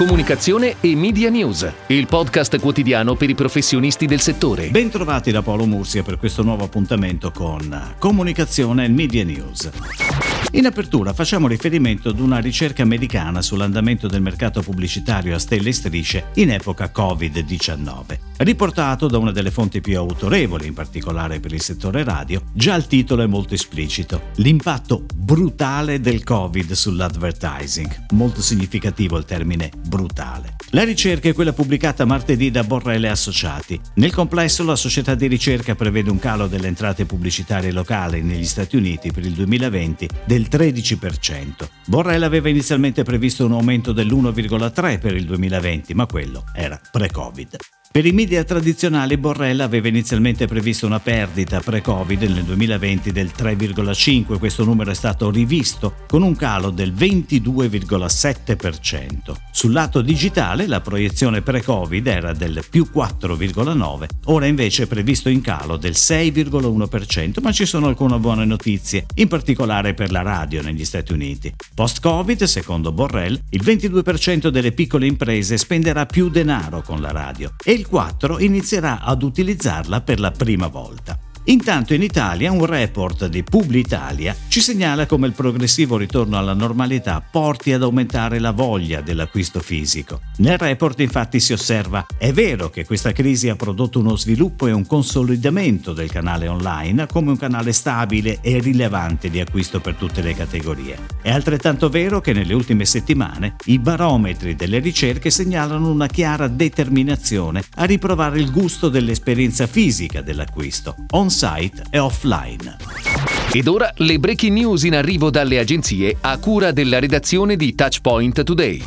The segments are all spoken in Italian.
comunicazione e media news, il podcast quotidiano per i professionisti del settore. Bentrovati da Paolo Mursia per questo nuovo appuntamento con Comunicazione e Media News. In apertura facciamo riferimento ad una ricerca americana sull'andamento del mercato pubblicitario a stelle e strisce in epoca Covid-19. Riportato da una delle fonti più autorevoli, in particolare per il settore radio, già il titolo è molto esplicito. L'impatto brutale del Covid sull'advertising. Molto significativo il termine brutale. La ricerca è quella pubblicata martedì da Borrell Associati. Nel complesso la società di ricerca prevede un calo delle entrate pubblicitarie locali negli Stati Uniti per il 2020 del 13%. Borrell aveva inizialmente previsto un aumento dell'1,3 per il 2020, ma quello era pre-Covid. Per i media tradizionali Borrell aveva inizialmente previsto una perdita pre-Covid nel 2020 del 3,5, questo numero è stato rivisto con un calo del 22,7%. Sul lato digitale la proiezione pre-Covid era del più 4,9, ora invece è previsto in calo del 6,1%, ma ci sono alcune buone notizie, in particolare per la radio negli Stati Uniti. Post-Covid, secondo Borrell, il 22% delle piccole imprese spenderà più denaro con la radio e il 4 inizierà ad utilizzarla per la prima volta. Intanto in Italia un report di Publitalia ci segnala come il progressivo ritorno alla normalità porti ad aumentare la voglia dell'acquisto fisico. Nel report infatti si osserva è vero che questa crisi ha prodotto uno sviluppo e un consolidamento del canale online come un canale stabile e rilevante di acquisto per tutte le categorie. È altrettanto vero che nelle ultime settimane i barometri delle ricerche segnalano una chiara determinazione a riprovare il gusto dell'esperienza fisica dell'acquisto. On on-site e offline. Ed ora le breaking news in arrivo dalle agenzie a cura della redazione di Touchpoint Today.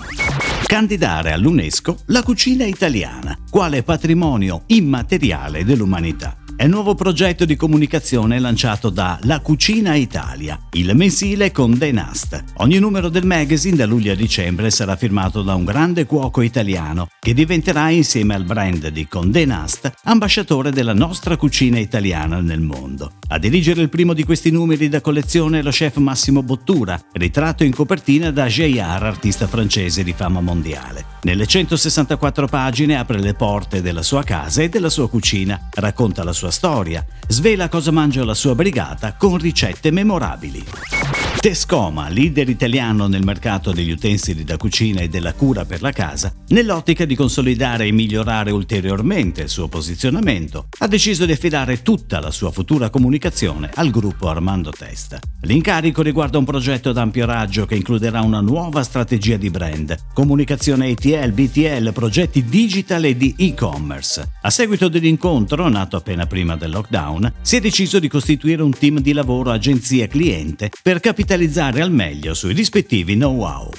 Candidare all'UNESCO la cucina italiana, quale patrimonio immateriale dell'umanità. È il nuovo progetto di comunicazione lanciato da La Cucina Italia, il mensile con The Nast. Ogni numero del magazine da luglio a dicembre sarà firmato da un grande cuoco italiano che diventerà insieme al brand di Condé Nast ambasciatore della nostra cucina italiana nel mondo. A dirigere il primo di questi numeri da collezione è lo chef Massimo Bottura, ritratto in copertina da J.R., artista francese di fama mondiale. Nelle 164 pagine apre le porte della sua casa e della sua cucina, racconta la sua storia, svela cosa mangia la sua brigata con ricette memorabili. Tescoma, leader italiano nel mercato degli utensili da cucina e della cura per la casa, nell'ottica di consolidare e migliorare ulteriormente il suo posizionamento, ha deciso di affidare tutta la sua futura comunicazione al gruppo Armando Testa. L'incarico riguarda un progetto ad ampio raggio che includerà una nuova strategia di brand, comunicazione ATL, BTL, progetti digital e di e-commerce. A seguito dell'incontro, nato appena prima del lockdown, si è deciso di costituire un team di lavoro agenzia-cliente per capitalizzare capitalizzare al meglio sui rispettivi know-how.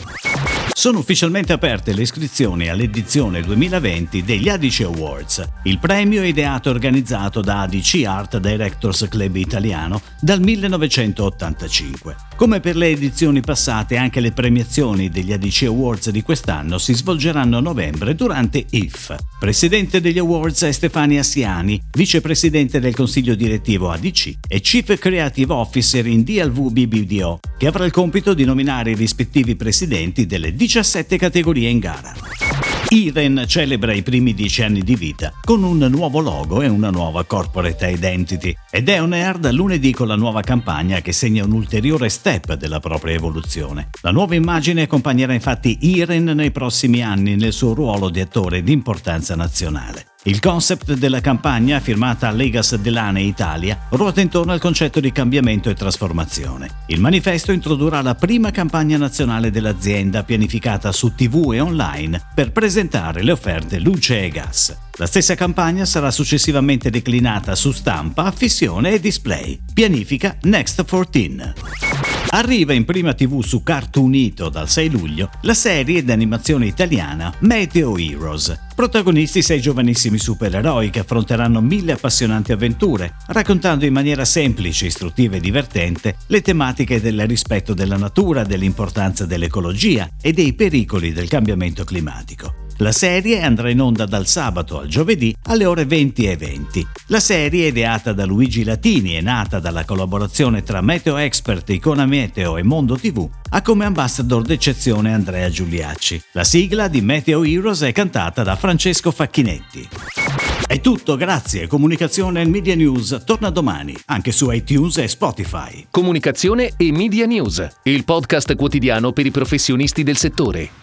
Sono ufficialmente aperte le iscrizioni all'edizione 2020 degli ADC Awards. Il premio ideato e organizzato da ADC Art Directors Club Italiano dal 1985. Come per le edizioni passate, anche le premiazioni degli ADC Awards di quest'anno si svolgeranno a novembre durante IF. Presidente degli Awards è Stefania Siani, vicepresidente del consiglio direttivo ADC e Chief Creative Officer in DLV BBDO, che avrà il compito di nominare i rispettivi presidenti delle 17 categorie in gara. Iren celebra i primi dieci anni di vita con un nuovo logo e una nuova corporate identity ed è on air da lunedì con la nuova campagna che segna un ulteriore step della propria evoluzione. La nuova immagine accompagnerà infatti Iren nei prossimi anni nel suo ruolo di attore di importanza nazionale. Il concept della campagna, firmata Legas Delane Italia, ruota intorno al concetto di cambiamento e trasformazione. Il manifesto introdurrà la prima campagna nazionale dell'azienda pianificata su TV e online per presentare le offerte luce e gas. La stessa campagna sarà successivamente declinata su stampa, fissione e display. Pianifica Next 14. Arriva in prima tv su Cartoonito dal 6 luglio la serie d'animazione italiana Meteo Heroes. Protagonisti sei giovanissimi supereroi che affronteranno mille appassionanti avventure, raccontando in maniera semplice, istruttiva e divertente le tematiche del rispetto della natura, dell'importanza dell'ecologia e dei pericoli del cambiamento climatico. La serie andrà in onda dal sabato al giovedì alle ore 20 e 20. La serie, ideata da Luigi Latini e nata dalla collaborazione tra Meteo Expert, Icona Meteo e Mondo TV, ha come ambassador d'eccezione Andrea Giuliacci. La sigla di Meteo Heroes è cantata da Francesco Facchinetti. È tutto, grazie. Comunicazione e Media News torna domani, anche su iTunes e Spotify. Comunicazione e Media News, il podcast quotidiano per i professionisti del settore.